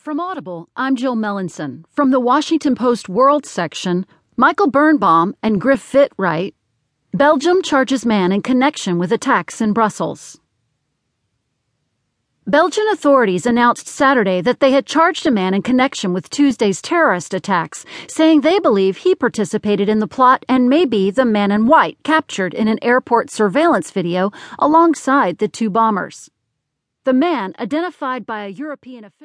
From Audible, I'm Jill Melancon. From the Washington Post World section, Michael Birnbaum and Griff Witte write Belgium charges man in connection with attacks in Brussels. Belgian authorities announced Saturday that they had charged a man in connection with Tuesday's terrorist attacks, saying they believe he participated in the plot and may be the man in white captured in an airport surveillance video alongside the two bombers. The man, identified by a European official,